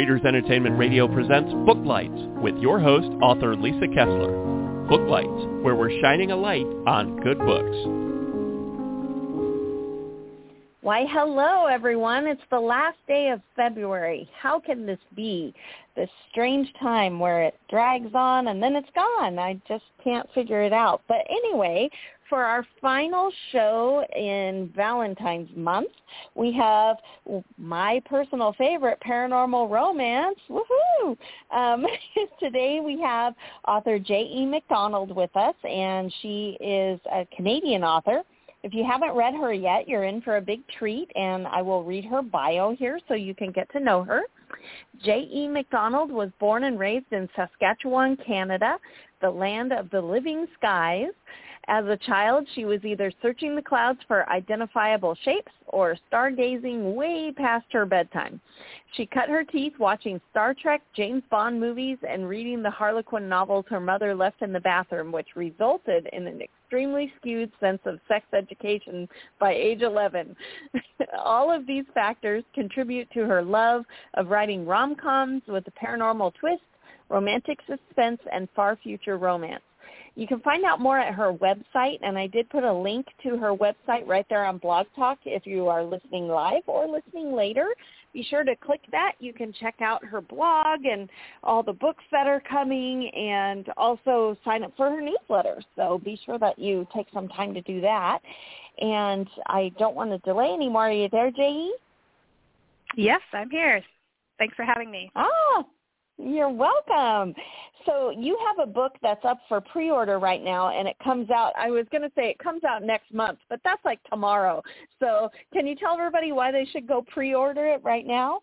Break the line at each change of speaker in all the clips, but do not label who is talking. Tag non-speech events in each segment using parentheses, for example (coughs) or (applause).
Readers Entertainment Radio presents Booklights with your host, author Lisa Kessler. Booklights, where we're shining a light on good books.
Why, hello everyone. It's the last day of February. How can this be? This strange time where it drags on and then it's gone. I just can't figure it out. But anyway, for our final show in Valentine's month, we have my personal favorite, paranormal romance. Woohoo! Um, (laughs) today we have author J.E. McDonald with us, and she is a Canadian author. If you haven't read her yet, you're in for a big treat, and I will read her bio here so you can get to know her. J.E. McDonald was born and raised in Saskatchewan, Canada, the land of the living skies. As a child, she was either searching the clouds for identifiable shapes or stargazing way past her bedtime. She cut her teeth watching Star Trek, James Bond movies, and reading the Harlequin novels her mother left in the bathroom, which resulted in an extremely skewed sense of sex education by age 11. (laughs) All of these factors contribute to her love of writing rom-coms with a paranormal twist, romantic suspense, and far future romance. You can find out more at her website, and I did put a link to her website right there on Blog Talk if you are listening live or listening later. Be sure to click that. You can check out her blog and all the books that are coming and also sign up for her newsletter. So be sure that you take some time to do that. And I don't want to delay anymore. Are you there, J.E.?
Yes, I'm here. Thanks for having me.
Oh, you're welcome. So you have a book that's up for pre-order right now, and it comes out. I was going to say it comes out next month, but that's like tomorrow. So can you tell everybody why they should go pre-order it right now?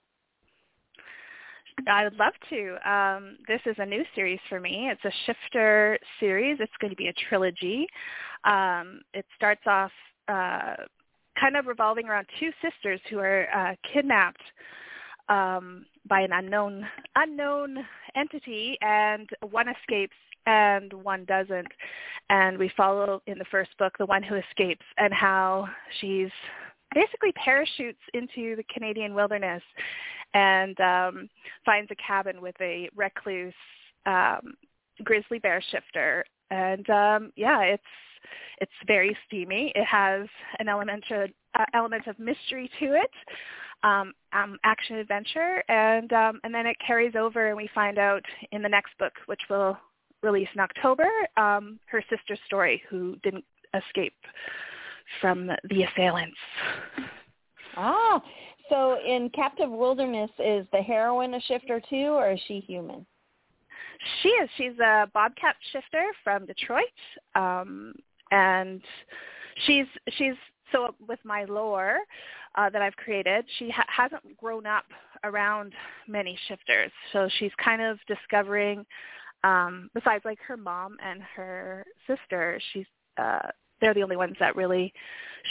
I would love to. Um, this is a new series for me. It's a shifter series. It's going to be a trilogy. Um, it starts off uh, kind of revolving around two sisters who are uh, kidnapped um, by an unknown unknown entity, and one escapes and one doesn't. And we follow in the first book the one who escapes and how she's basically parachutes into the Canadian wilderness and um, finds a cabin with a recluse um, grizzly bear shifter. And um, yeah, it's it's very steamy. It has an element of, uh, element of mystery to it um, um, action adventure, and um, and then it carries over, and we find out in the next book, which will release in October, um, her sister's story, who didn't escape from the assailants.
Ah, so in Captive Wilderness, is the heroine a shifter too, or is she human?
She is. She's a bobcat shifter from Detroit, um, and she's she's so with my lore uh, that I've created, she ha- hasn't grown up around many shifters. So she's kind of discovering, um, besides like her mom and her sister, she's uh, they're the only ones that really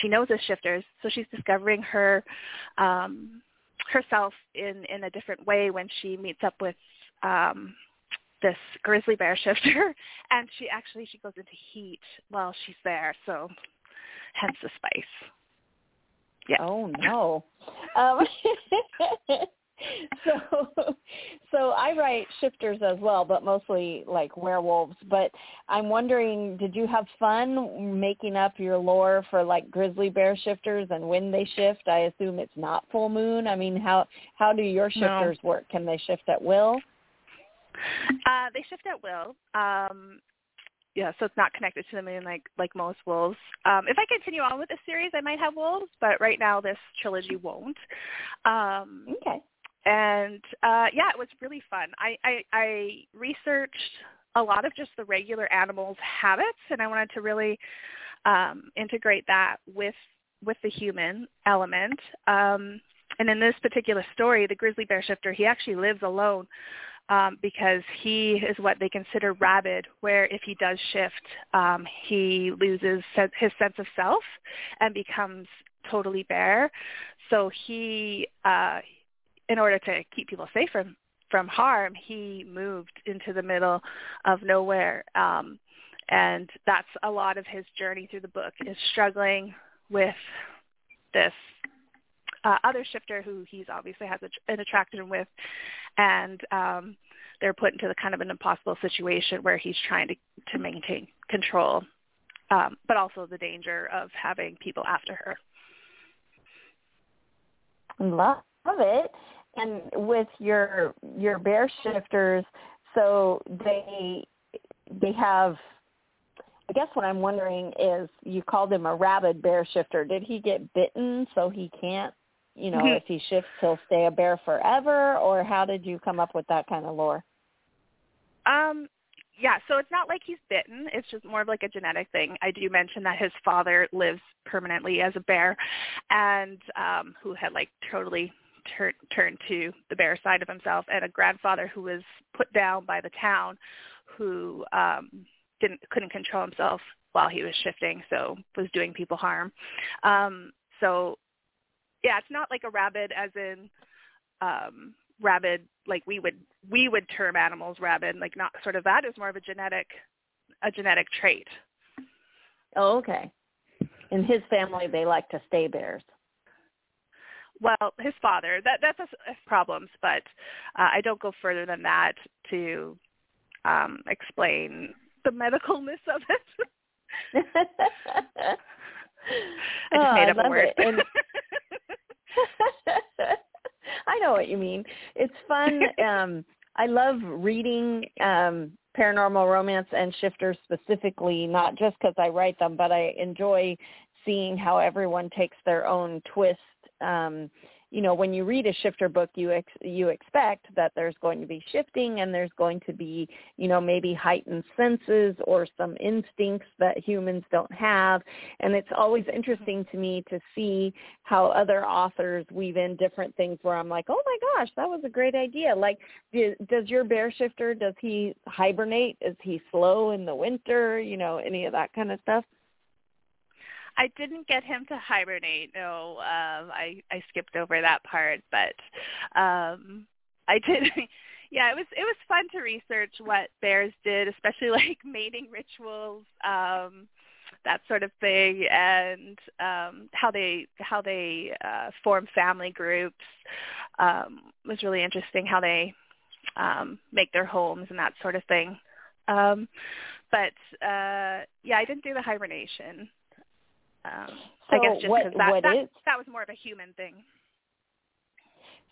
she knows as shifters. So she's discovering her um, herself in in a different way when she meets up with um, this grizzly bear (laughs) shifter, and she actually she goes into heat while she's there. So hence the spice.
Yeah. Oh no. um, (laughs) so so I write shifters as well, but mostly like werewolves. But I'm wondering, did you have fun making up your lore for like grizzly bear shifters and when they shift? I assume it's not full moon. I mean, how how do your shifters no. work? Can they shift at will?
Uh, they shift at will. Um, yeah, so it's not connected to the moon like like most wolves. Um, if I continue on with the series, I might have wolves, but right now this trilogy won't. Um,
okay.
And uh, yeah, it was really fun. I, I I researched a lot of just the regular animals' habits, and I wanted to really um, integrate that with with the human element. Um, and in this particular story, the grizzly bear shifter, he actually lives alone um, because he is what they consider rabid, where if he does shift, um, he loses his sense of self and becomes totally bear. So he, uh, in order to keep people safe from from harm, he moved into the middle of nowhere. Um, and that's a lot of his journey through the book is struggling with this uh, other shifter who he's obviously has a, an attraction with, and um, they're put into the kind of an impossible situation where he's trying to to maintain control, um, but also the danger of having people after her.
Love it. And with your your bear shifters, so they they have I guess what I'm wondering is you called him a rabid bear shifter. Did he get bitten so he can't, you know,
Mhm.
if he shifts he'll stay a bear forever or how did you come up with that kind of lore?
Um, yeah, so it's not like he's bitten. It's just more of like a genetic thing. I do mention that his father lives permanently as a bear, and um, who had like totally tur- turned to the bear side of himself, and a grandfather who was put down by the town, who um, didn't couldn't control himself while he was shifting, so was doing people harm. Um, so yeah, it's not like a rabid as in um rabid like we would we would term animals rabid like not sort of that is more of a genetic a genetic trait
Oh, okay. In his family they like to stay bears.
well his father that that's a, problems but uh, i don't go further than that to um explain the medicalness of it (laughs) (laughs) i just
Oh,
made up a word.
And (laughs) (laughs) I know what you mean. It's fun. Um, I love reading um, paranormal romance and shifters specifically, not just because I write them, but I enjoy seeing how everyone takes their own twist. Um, you know, when you read a shifter book, you ex- you expect that there's going to be shifting and there's going to be, you know, maybe heightened senses or some instincts that humans don't have. And it's always interesting to me to see how other authors weave in different things where I'm like, oh my gosh, that was a great idea. Like, do, does your bear shifter, does he hibernate? Is he slow in the winter? You know, any of that kind of stuff?
I didn't get him to hibernate. No, um, I I skipped over that part, but um, I (laughs) did. Yeah, it was it was fun to research what bears did, especially (laughs) like mating rituals, um, that sort of thing, and um, how they how they uh, form family groups. Um, was really interesting how they um, make their homes and that sort of thing. Um, but uh, yeah, I didn't do the hibernation. Um, I
So
guess just
what-
because that,
what
that,
is-
that was more of a human thing.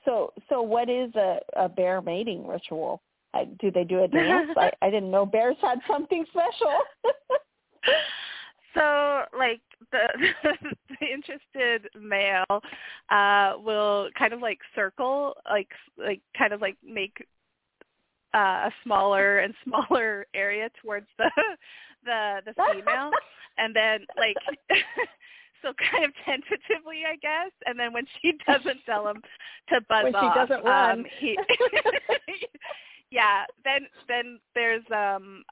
So, so what is a, a bear mating ritual? I, do they do a dance? (laughs) I, I didn't know bears had something special. (laughs)
So, like the (laughs) the interested male uh, will kind of like circle, like like kind of like make uh, a smaller and smaller area towards the the the (laughs) female, and then like (laughs) so kind of tentatively, I guess. And then when she (laughs) doesn't tell him to buzz
When she
off,
doesn't run.
um, he yeah. Then then there's um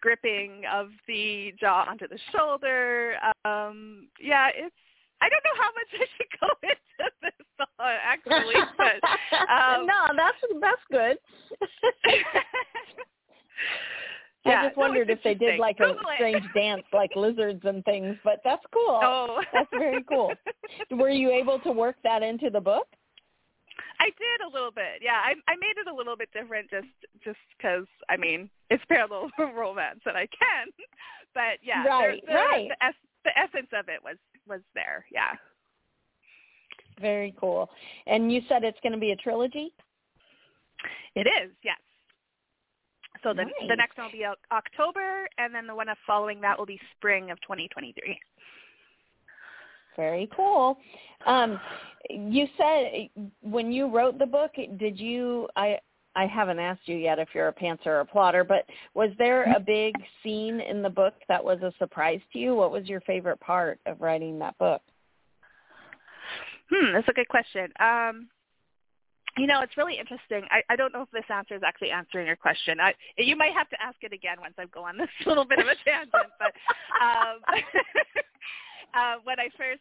gripping of the jaw onto the shoulder. Um, yeah, it's. I don't know how much I should go into this uh, actually, but um,
no, that's that's good. Just wondered if they did like a
it.
strange dance like lizards and things, but that's cool.
Oh,
That's very cool. (laughs) Were you able to work that into the book?
I did a little bit. Yeah, I I made it a little bit different just just because I mean it's paranormal (laughs) romance and I can, (laughs) but yeah,
Right,
the,
right.
The, the essence of it was was there. Yeah.
Very cool. And you said it's going to be a trilogy?
It is, yes. So the
Nice.
the next one will be October, and then the one following that will be spring of 2023.
Very cool. Um, you said when you wrote the book, did you? I I haven't asked you yet if you're a pantser or a plotter, but was there a big scene in the book that was a surprise to you? What was your favorite part of writing that book?
Hmm, that's a good question. Um, you know, it's really interesting. I, I don't know if this answer is actually answering your question. I, you might have to ask it again once I go on this (laughs) little bit of a tangent. But um, (laughs) uh, when I first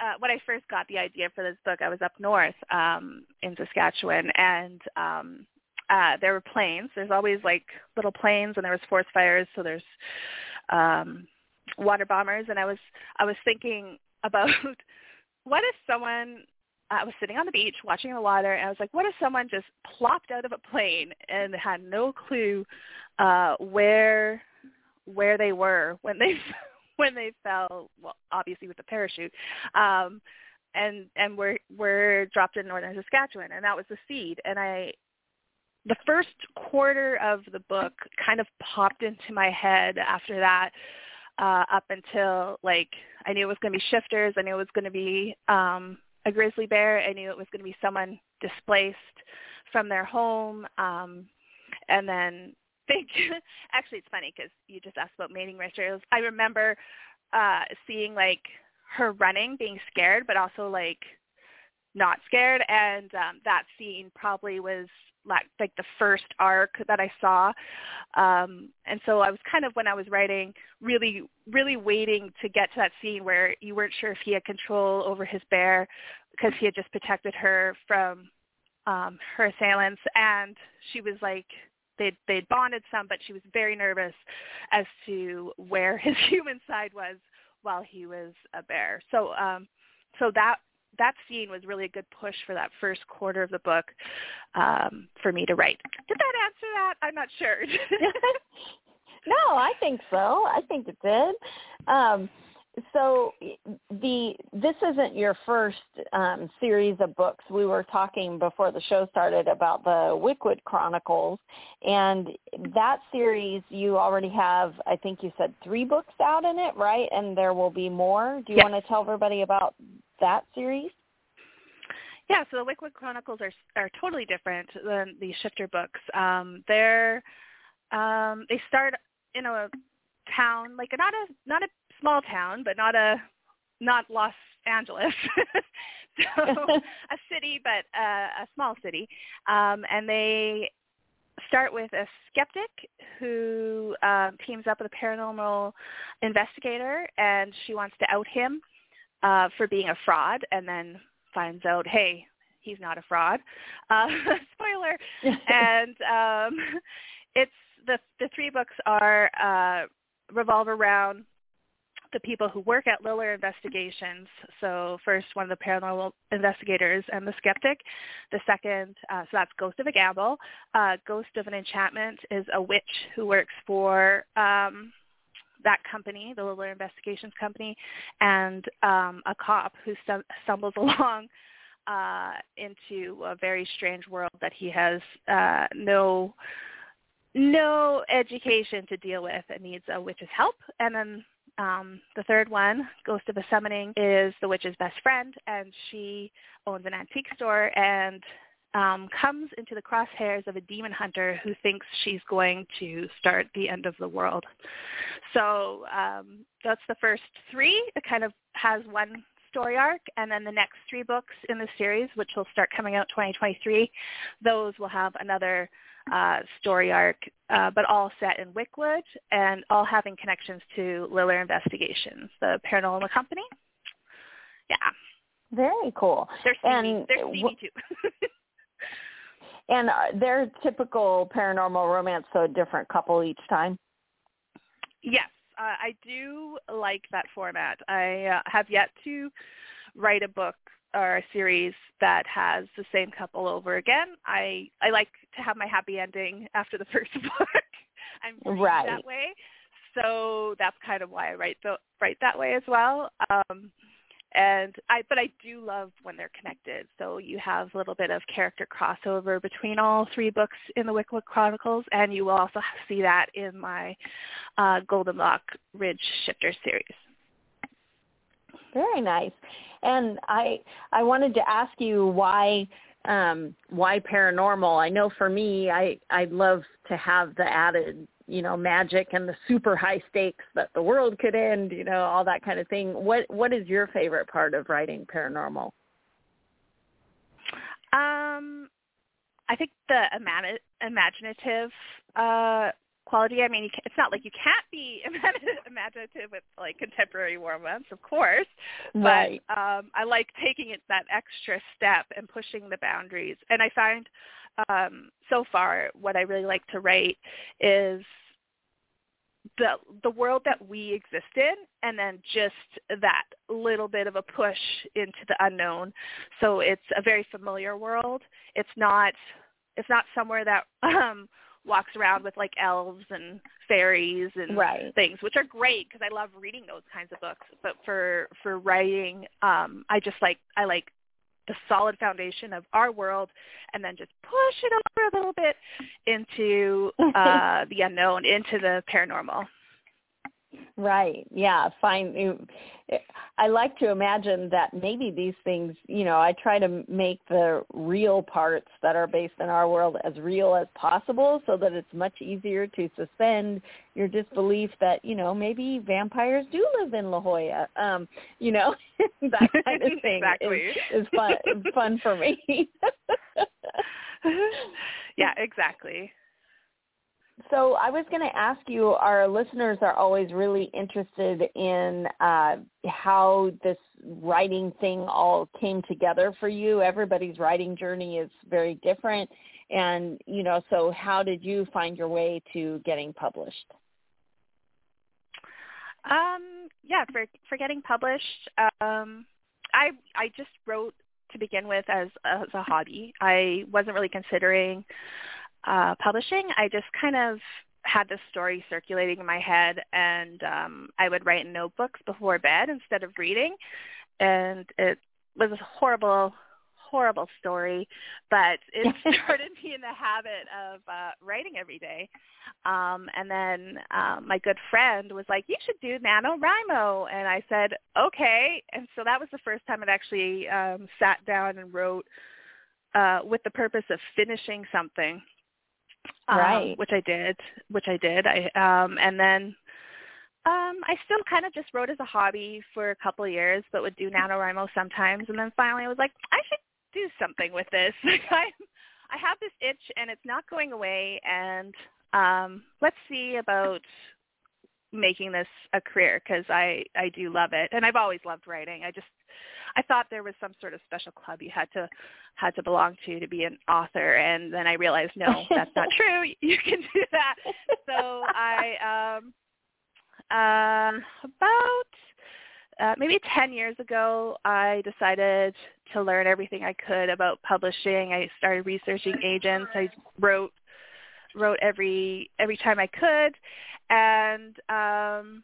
uh, when I first got the idea for this book, I was up north um, in Saskatchewan, and um, uh, there were planes. There's always like little planes, and there was forest fires. So there's um, water bombers, and I was I was thinking about (laughs) what if someone I was sitting on the beach watching the water, and I was like, "What if someone just plopped out of a plane and had no clue uh, where where they were when they (laughs) when they fell? Well, obviously with the parachute, um, and and we're we're dropped in northern Saskatchewan, and that was the seed. And I, the first quarter of the book kind of popped into my head after that, uh, up until like I knew it was going to be shifters. I knew it was going to be um, a grizzly bear. I knew it was going to be someone displaced from their home. Um, and then (laughs) they actually it's funny because you just asked about mating rituals. I remember uh, seeing like her running, being scared, but also like not scared. And um, that scene probably was like, like the first arc that I saw. Um, and so I was kind of when I was writing, really, really waiting to get to that scene where you weren't sure if he had control over his bear because he had just protected her from um, her assailants, and she was like they'd they'd bonded some, but she was very nervous as to where (laughs) his human side was while he was a bear. So um, so that that scene was really a good push for that first quarter of the book um, for me to write. Did that answer that? I'm not sure. (laughs)
no, I think so. I think it did. Um, so the this isn't your first um, series of books. We were talking before the show started about the Wickwood Chronicles, and that series you already have. I think you said three books out in it, right? And there will be more. Do you
yes.
want to tell everybody about that series?
Yeah, so the Wickwood Chronicles are are totally different than the Shifter books. Um, they're um, they start in a town like not a not a small town, but not a not Los Angeles. (laughs) so (laughs) a city, but uh, a small city, um, and they start with a skeptic who um, teams up with a paranormal investigator, and she wants to out him uh, for being a fraud, and then finds out, hey, he's not a fraud. Uh, (laughs) spoiler. (laughs) and um, it's the the three books are uh, revolve around the people who work at Liller Investigations. So first, one of the paranormal investigators and the skeptic. The second, uh, so that's Ghost of a Gamble. Uh, Ghost of an Enchantment is a witch who works for um, that company, the Liller Investigations company, and um, a cop who stumbles (laughs) along uh, into a very strange world that he has uh, no no education to deal with and needs a witch's help. And then um, the third one, Ghost of a Summoning, is the witch's best friend, and she owns an antique store and um, comes into the crosshairs of a demon hunter who thinks she's going to start the end of the world. So um, that's the first three. It kind of has one story arc, and then the next three books in the series, which will start coming out 2023, those will have another uh, story arc, uh, but all set in Wickwood and all having connections to Liller Investigations, the paranormal company. Yeah.
Very cool.
They're steamy. And they're steamy too. (laughs)
and uh, they're typical paranormal romance, so a different couple each time.
Yes, uh, I do like that format. I uh, have yet to write a book or a series that has the same couple over again. I I like to have my happy ending after the (laughs) first book. I'm
right.
that way, so that's kind of why I write the, write that way as well. Um, and I but I do love when they're connected. So you have a little bit of character crossover between all three books in the Wickwood Chronicles, and you will also see that in my uh, Golden Lock Ridge Shifter series.
Very nice. And I I wanted to ask you why um why paranormal. I know for me I I'd love to have the added, you know, magic and the super high stakes that the world could end, you know, all that kind of thing. What what is your favorite part of writing paranormal?
Um I think the imaginative uh quality. I mean, it's not like you can't be (laughs) imaginative with like contemporary romance, of course,
right.
but um, I like taking it that extra step and pushing the boundaries. And I find um, so far what I really like to write is the the world that we exist in and then just that little bit of a push into the unknown so it's a very familiar world it's not it's not somewhere that (laughs) um walks around with like elves and fairies and
right.
things which are great because I love reading those kinds of books but for for writing um I just like I like the solid foundation of our world and then just push it over a little bit into (laughs) uh, the unknown, into the paranormal.
Right. Yeah. Fine. I like to imagine that maybe these things, you know, I try to make the real parts that are based in our world as real as possible so that it's much easier to suspend your disbelief that, you know, maybe vampires do live in La Jolla. Um, you know, (laughs) that kind of (laughs) thing
exactly.
is, is fun fun for me. (laughs)
yeah, exactly.
So I was going to ask you, our listeners are always really interested in uh, how this writing thing all came together for you. Everybody's writing journey is very different. And, you know, so how did you find your way to getting published?
Um, yeah, for, for getting published, um, I, I just wrote to begin with as, as a hobby. I wasn't really considering uh, publishing, I just kind of had this story circulating in my head, and um, I would write in notebooks before bed instead of reading, and it was a horrible, horrible story, but it (laughs) started me in the habit of uh, writing every day. Um, and then um, my good friend was like, "You should do NaNoWriMo," and I said, "Okay." And so that was the first time I'd actually um, sat down and wrote uh, with the purpose of finishing something um,
right.
which I did, which I did. I um, and then um, I still kind of just wrote as a hobby for a couple of years, but would do NaNoWriMo sometimes. And then finally, I was like, I should do something with this. (laughs) I I have this itch, and it's not going away. And um, let's see about making this a career because I I do love it, and I've always loved writing. I just I thought there was some sort of special club you had to had to belong to to be an author, and then I realized no, (laughs) that's not true. (laughs) You can do that. So I um um about uh, maybe 10 years ago, I decided to learn everything I could about publishing. I started researching agents. I wrote wrote every every time I could, and um,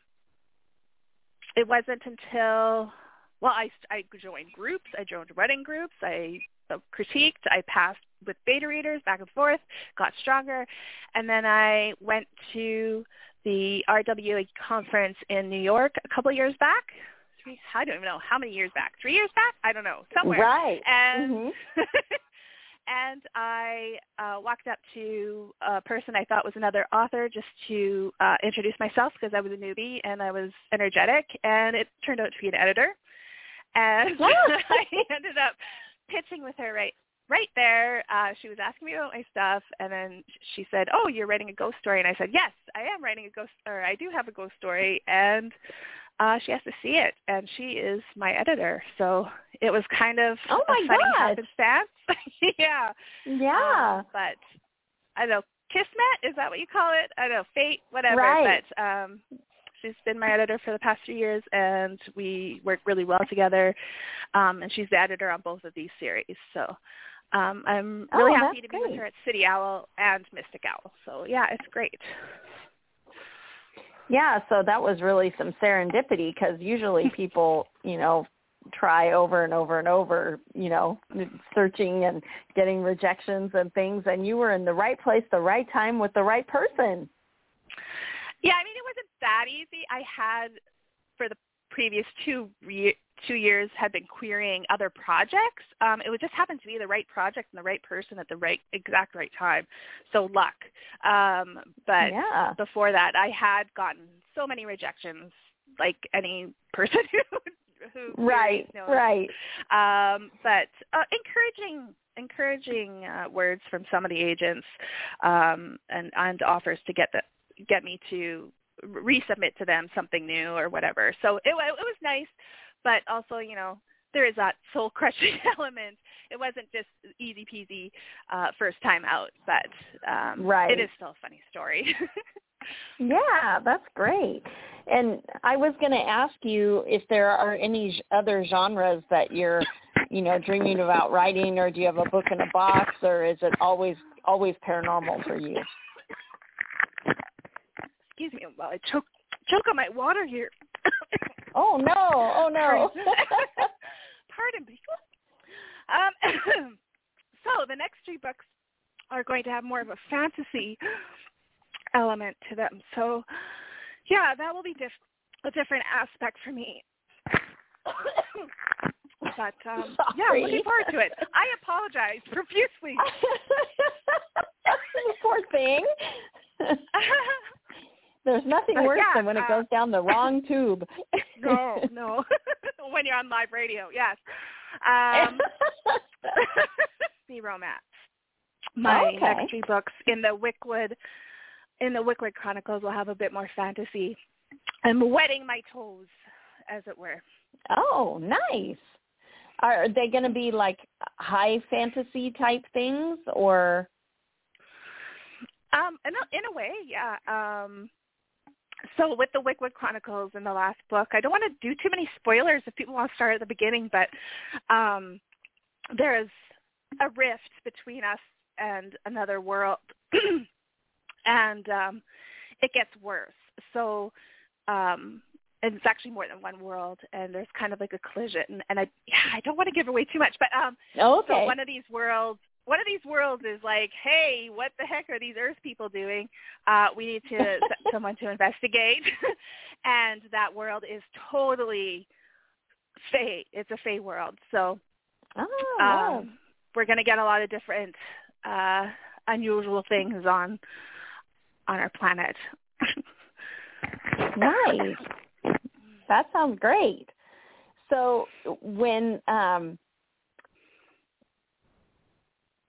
it wasn't until well, I, I joined groups. I joined writing groups. I critiqued. I passed with beta readers back and forth, got stronger. And then I went to the RWA conference in New York a couple of years back. Three, I don't even know how many years back. Three years back? I don't know. Somewhere.
Right.
And
mm-hmm. (laughs)
and I uh, walked up to a person I thought was another author just to uh, introduce myself because I was a newbie and I was energetic, and it turned out to be an editor. And (laughs) I ended up pitching with her right right there. Uh, she was asking me about my stuff, and then she said, "Oh, you're writing a ghost story," and I said, "Yes, I am writing a ghost, or I do have a ghost story," and uh, she has to see it, and she is my editor. So it was kind of
oh
a funny
gosh.
happenstance. Yeah. (laughs)
Yeah.
Um, but I don't know, kismet is that what you call it? I don't know, fate, whatever.
Right.
But um, she's been my editor for the past few years, and we work really well together. Um, and she's the editor on both of these series. So um, I'm really
oh,
happy to be
great.
with her at City Owl and Mystic Owl. So yeah, it's great.
Yeah, so that was really some serendipity because usually (laughs) people, you know, try over and over and over, you know, searching and getting rejections and things, and you were in the right place, the right time with the right person.
Yeah, I mean, it wasn't that easy. I had, for the previous two re- two years, had been querying other projects. Um, it would just happen to be the right project and the right person at the right exact right time. So luck. Um, but
yeah.
before that, I had gotten so many rejections, like any (laughs) person who who
right, right.
Um, but uh, encouraging encouraging uh, words from some of the agents um, and and offers to get the get me to resubmit to them something new or whatever. So it, it was nice, but also, you know, there is that soul (laughs) crushing element. It wasn't just easy peasy uh, first time out, but um,
right.
it is still a funny story. (laughs)
Yeah, that's great. And I was going to ask you if there are any other genres that you're, you know, dreaming about writing, or do you have a book in a box, or is it always always paranormal for you?
Excuse me while I choke choke on my water here. (laughs)
oh no! Oh no!
Pardon (laughs) me. Um, (coughs) so the next three books are going to have more of a fantasy element to them. So, yeah, that will be diff- a different aspect for me. but um, yeah, I'm looking forward to it. I apologize (laughs) profusely. (laughs)
Poor thing. (laughs) There's nothing worse
yeah,
than when it
uh,
goes down the wrong tube.
no, no. when you're on live radio, yes. Um, the romance. My
Okay.
next three books in the Wickwood in the Wickwood Chronicles we'll have a bit more fantasy. I'm wetting my toes, as it were.
Oh, nice. Are they going to be like high fantasy type things or?
Um, in a, in a way, yeah. Um, so with the Wickwood Chronicles in the last book, I don't want to do too many spoilers if people want to start at the beginning, but um, there is a rift between us and another world, (clears throat) and um, it gets worse. So um, and it's actually more than one world, and there's kind of like a collision. And I, yeah, I don't want to give away too much, but um,
Oh, okay.
so one of these worlds, one of these worlds is like, hey, what the heck are these Earth people doing? Uh, we need to (laughs) someone to investigate, (laughs) and that world is totally Fey. It's a Fey world, so
oh, wow.
um, we're going to get a lot of different uh, unusual things on on our planet. (laughs)
nice. That sounds great. So when um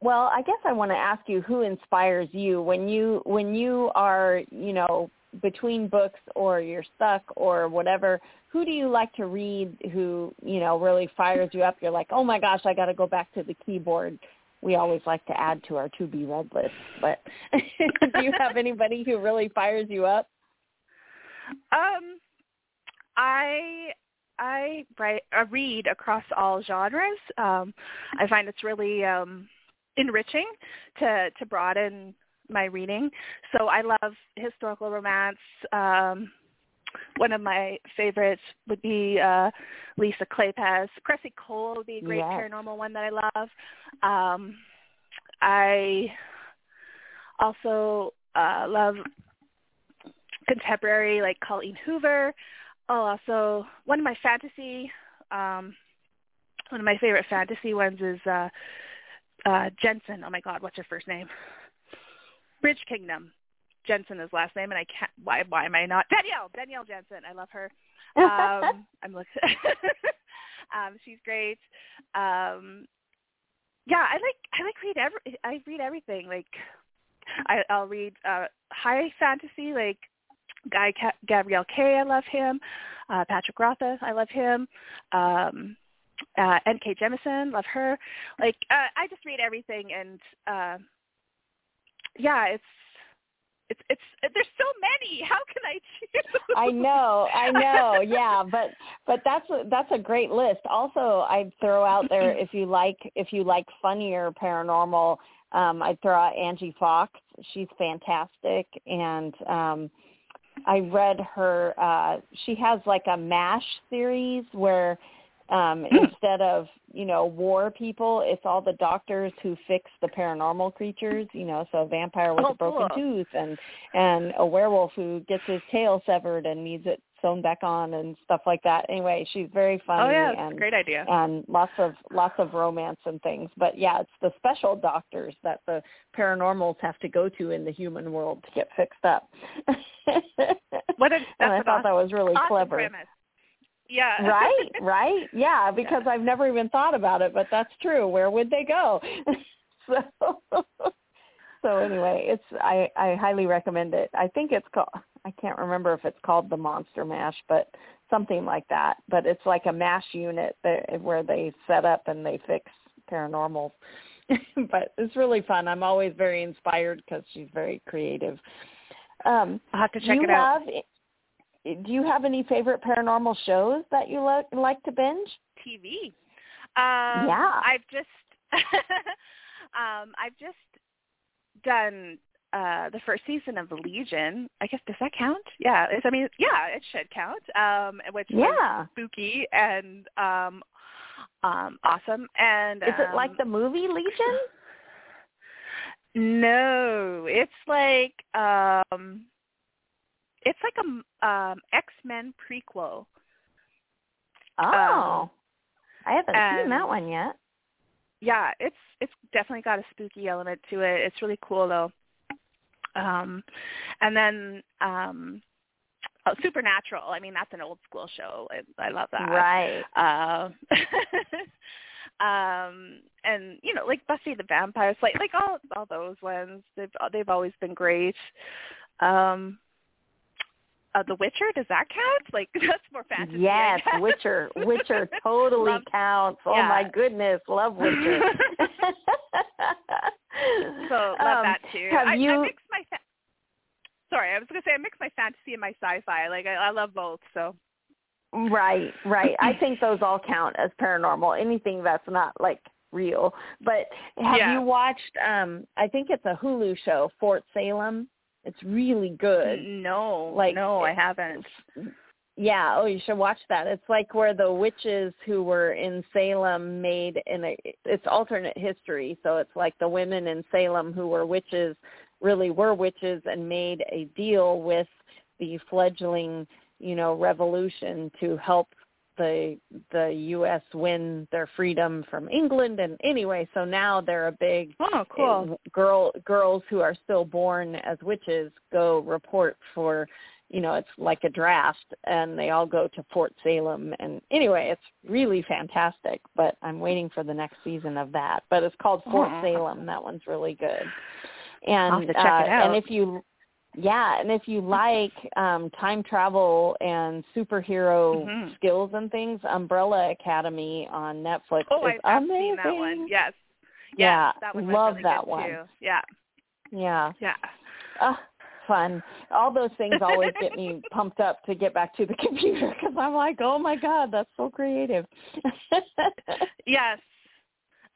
well, I guess I want to ask you who inspires you when you when you are, you know, between books or you're stuck or whatever, who do you like to read who, you know, really fires you up? You're like, "Oh my gosh, I got to go back to the keyboard." We always like to add to our to be read list, but (laughs) do you have (laughs) anybody who really fires you up?
Um, I I write I read across all genres. Um, I find it's really um, enriching to to broaden my reading. So I love historical romance. Um, one of my favorites would be uh, Lisa Kleypas. Kresley Cole would be a great
Yes.
paranormal one that I love. Um, I also uh, love contemporary like Colleen Hoover. Oh, also one of my fantasy, um, one of my favorite fantasy ones is uh, uh, Jensen. Oh my God, what's her first name? Bridge Kingdom. Jensen is last name, and I can't. Why? Why am I not Danielle? Danielle Jensen. I love her. (laughs) Um, I'm looking. (laughs) um, she's great. Um, yeah, I like I like read every I read everything. Like I, I'll read uh, high fantasy, like Guy Ca- Gavriel Kay. I love him. Uh, Patrick Rotha. I love him. Um, uh, N.K. Jemisin. Love her. Like uh, I just read everything, and uh, yeah, it's it's it's there's so many. How can I choose?
I know, I know, yeah, but but that's a, that's a great list. Also, I'd throw out there if you like if you like funnier paranormal, um, I'd throw out Angie Fox. She's fantastic, and um, I read her. uh She has like a Mash series where um instead of you know war people it's all the doctors who fix the paranormal creatures you know so a vampire with
Oh,
a broken
cool.
tooth and and a werewolf who gets his tail severed and needs it sewn back on and stuff like that anyway she's very funny
oh yeah,
and
great idea.
and lots of lots of romance and things but yeah it's the special doctors that the paranormals have to go to in the human world to get fixed up (laughs)
What a,
and i thought that was really
awesome
clever
premise. Yeah. (laughs)
right right. Yeah because i've never even thought about it but that's true. Where would they go? (laughs) So so anyway it's i i highly recommend it. I think it's called i can't remember if it's called the monster mash but something like that. But it's like a mash unit that, where they set up and they fix paranormal (laughs) but it's really fun. I'm always very inspired because she's very creative. Um,
I'll have to check
you
it out.
have, Do you have any favorite paranormal shows that you lo- like to binge?
TV. Um,
Yeah.
I've just (laughs) um, I've just done uh the first season of The Legion. I guess does that count? Yeah. It's, I mean, yeah, it should count. Um, which
Yeah.
spooky and um, um, awesome. And
Is it like
um,
the movie Legion? (laughs)
No, it's like um, it's like a um X Men prequel.
Oh, I haven't seen that one yet.
yeah, it's it's definitely got a spooky element to it. It's really cool though. Um and then um oh, Supernatural. I mean, that's an old school show. I, I love that.
Right.
Um (laughs) um and you know, like Buffy the Vampire Slayer, like all all those ones. They've they've always been great. Um uh, The Witcher, does that count? Like (laughs) that's more fantasy.
Yes. Witcher. Witcher (laughs) totally
Love-
counts. Oh
yeah.
my goodness, love Witcher. (laughs)
So love
Um,
that too.
Have
I,
you?
I mix my fa- sorry, I was gonna say I mix my fantasy and my sci-fi. Like I, I love both. So
Right, right. I think those all count as paranormal. Anything that's not like real. But have
Yeah.
you watched um I think it's a Hulu show, Fort Salem? It's really good.
no,
Like,
no, I haven't.
Yeah, oh, you should watch that. It's like where the witches who were in Salem made in a it's alternate history. So it's like the women in Salem who were witches really were witches and made a deal with the fledgling, you know, revolution to help the the US win their freedom from England and anyway, so now they're a big
Oh, cool.
girl girls who are still born as witches go report for you know it's like a draft and they all go to fort salem and anyway it's really fantastic but i'm waiting for the next season of that but it's called fort
Aw.
salem that one's really good and
have to check
uh, and if you yeah and if you like um time travel and superhero
Mhm.
skills and things umbrella academy on netflix
Oh,
is
I've, I've
amazing
seen that one. Yes.
Yeah,
Yes, that one
love
really
that one.
Too. Yeah.
yeah
Yeah.
Fun. All those things always get me (laughs) pumped up to get back to the (laughs) computer because I'm like, oh my god, that's so creative. (laughs)
Yes.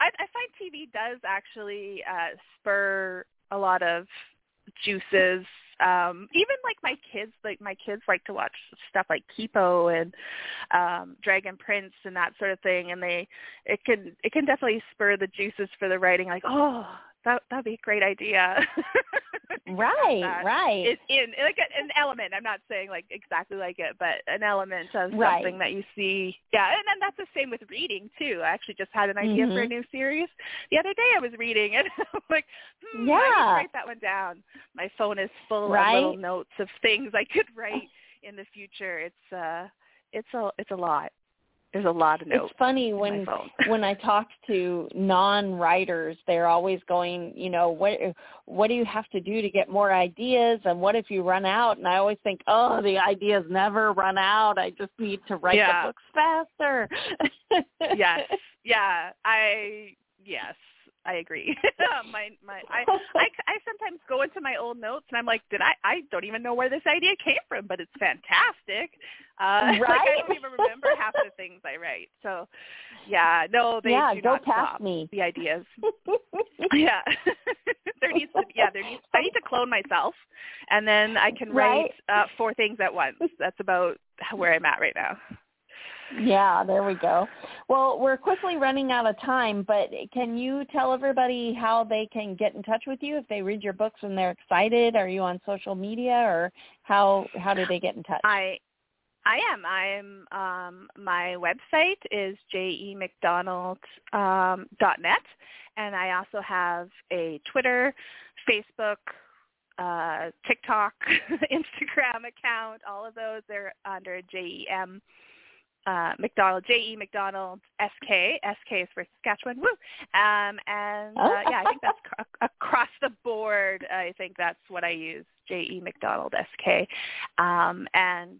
I, I find TV does actually uh, spur a lot of juices. Um, even like my kids, like my kids like to watch stuff like Kipo and um, Dragon Prince and that sort of thing, and they it can it can definitely spur the juices for the writing. Like, oh, that that'd be a great idea. (laughs)
right, right.
is in like an element. I'm not saying like exactly like it, but an element of
Right.
something that you see. Yeah, and then that's the same with reading too. I actually just had an idea for a
Mhm.
new series the other day. I was reading and (laughs) I'm like, hmm, I need
Yeah.
write that one down. My phone is full
Right.
of little notes of things I could write in the future. It's uh, it's a it's a lot. There's a lot of notes.
It's funny when (laughs) when I talk to non-writers, they're always going, you know, what what do you have to do to get more ideas, and what if you run out? And I always think, oh, the ideas never run out. I just need to write
Yeah.
the books faster. (laughs)
yes. Yeah. I yes. I agree. (laughs) my my I, (laughs) I I sometimes go into my old notes and I'm like, did I I don't even know where this idea came from, but it's fantastic. Uh (laughs) like I don't even remember half the things I write. So yeah, no, they
yeah,
do
go
not
past
stop
me.
the ideas. yeah. there needs to yeah, there needs I need to clone myself and then I can write uh four things at once. That's about where I'm at right now.
Yeah, there we go. Well, we're quickly running out of time, but can you tell everybody how they can get in touch with you if they read your books and they're excited? Are you on social media or how how do they get in touch?
I I am. I'm um my website is jemcdonald um dot net and I also have a Twitter, Facebook, uh TikTok, (laughs) Instagram account. All of those are under JEM uh, McDonald, J.E. McDonald, S.K. S.K. is for Saskatchewan. Woo! Um, and uh, yeah, I think that's ac- across the board. I think that's what I use, J.E. McDonald, S.K. Um, and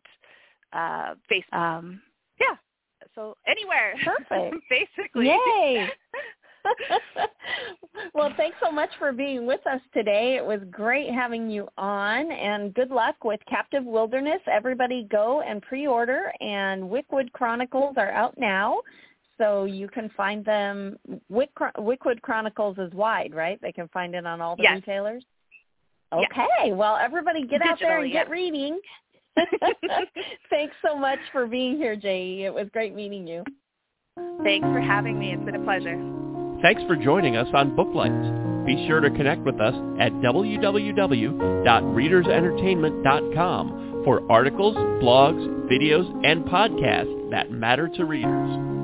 uh, face. Um, yeah, so anywhere. (laughs)
Perfect.
Basically.
Yay! (laughs) (laughs) well, thanks so much for being with us today. It was great having you on, and good luck with Captive Wilderness. Everybody go and pre-order, and Wickwood Chronicles are out now. So you can find them. Wick, Wickwood Chronicles is wide, right? They can find it on all the
yes.
retailers. Okay. Yes. Well, everybody get
Digitally,
out there and
yes.
get reading. (laughs) (laughs) Thanks so much for being here, Jay. It was great meeting you.
Thanks for having me. It's been a pleasure.
Thanks for joining us on Booklights. Be sure to connect with us at www.readersentertainment.com for articles, blogs, videos, and podcasts that matter to readers.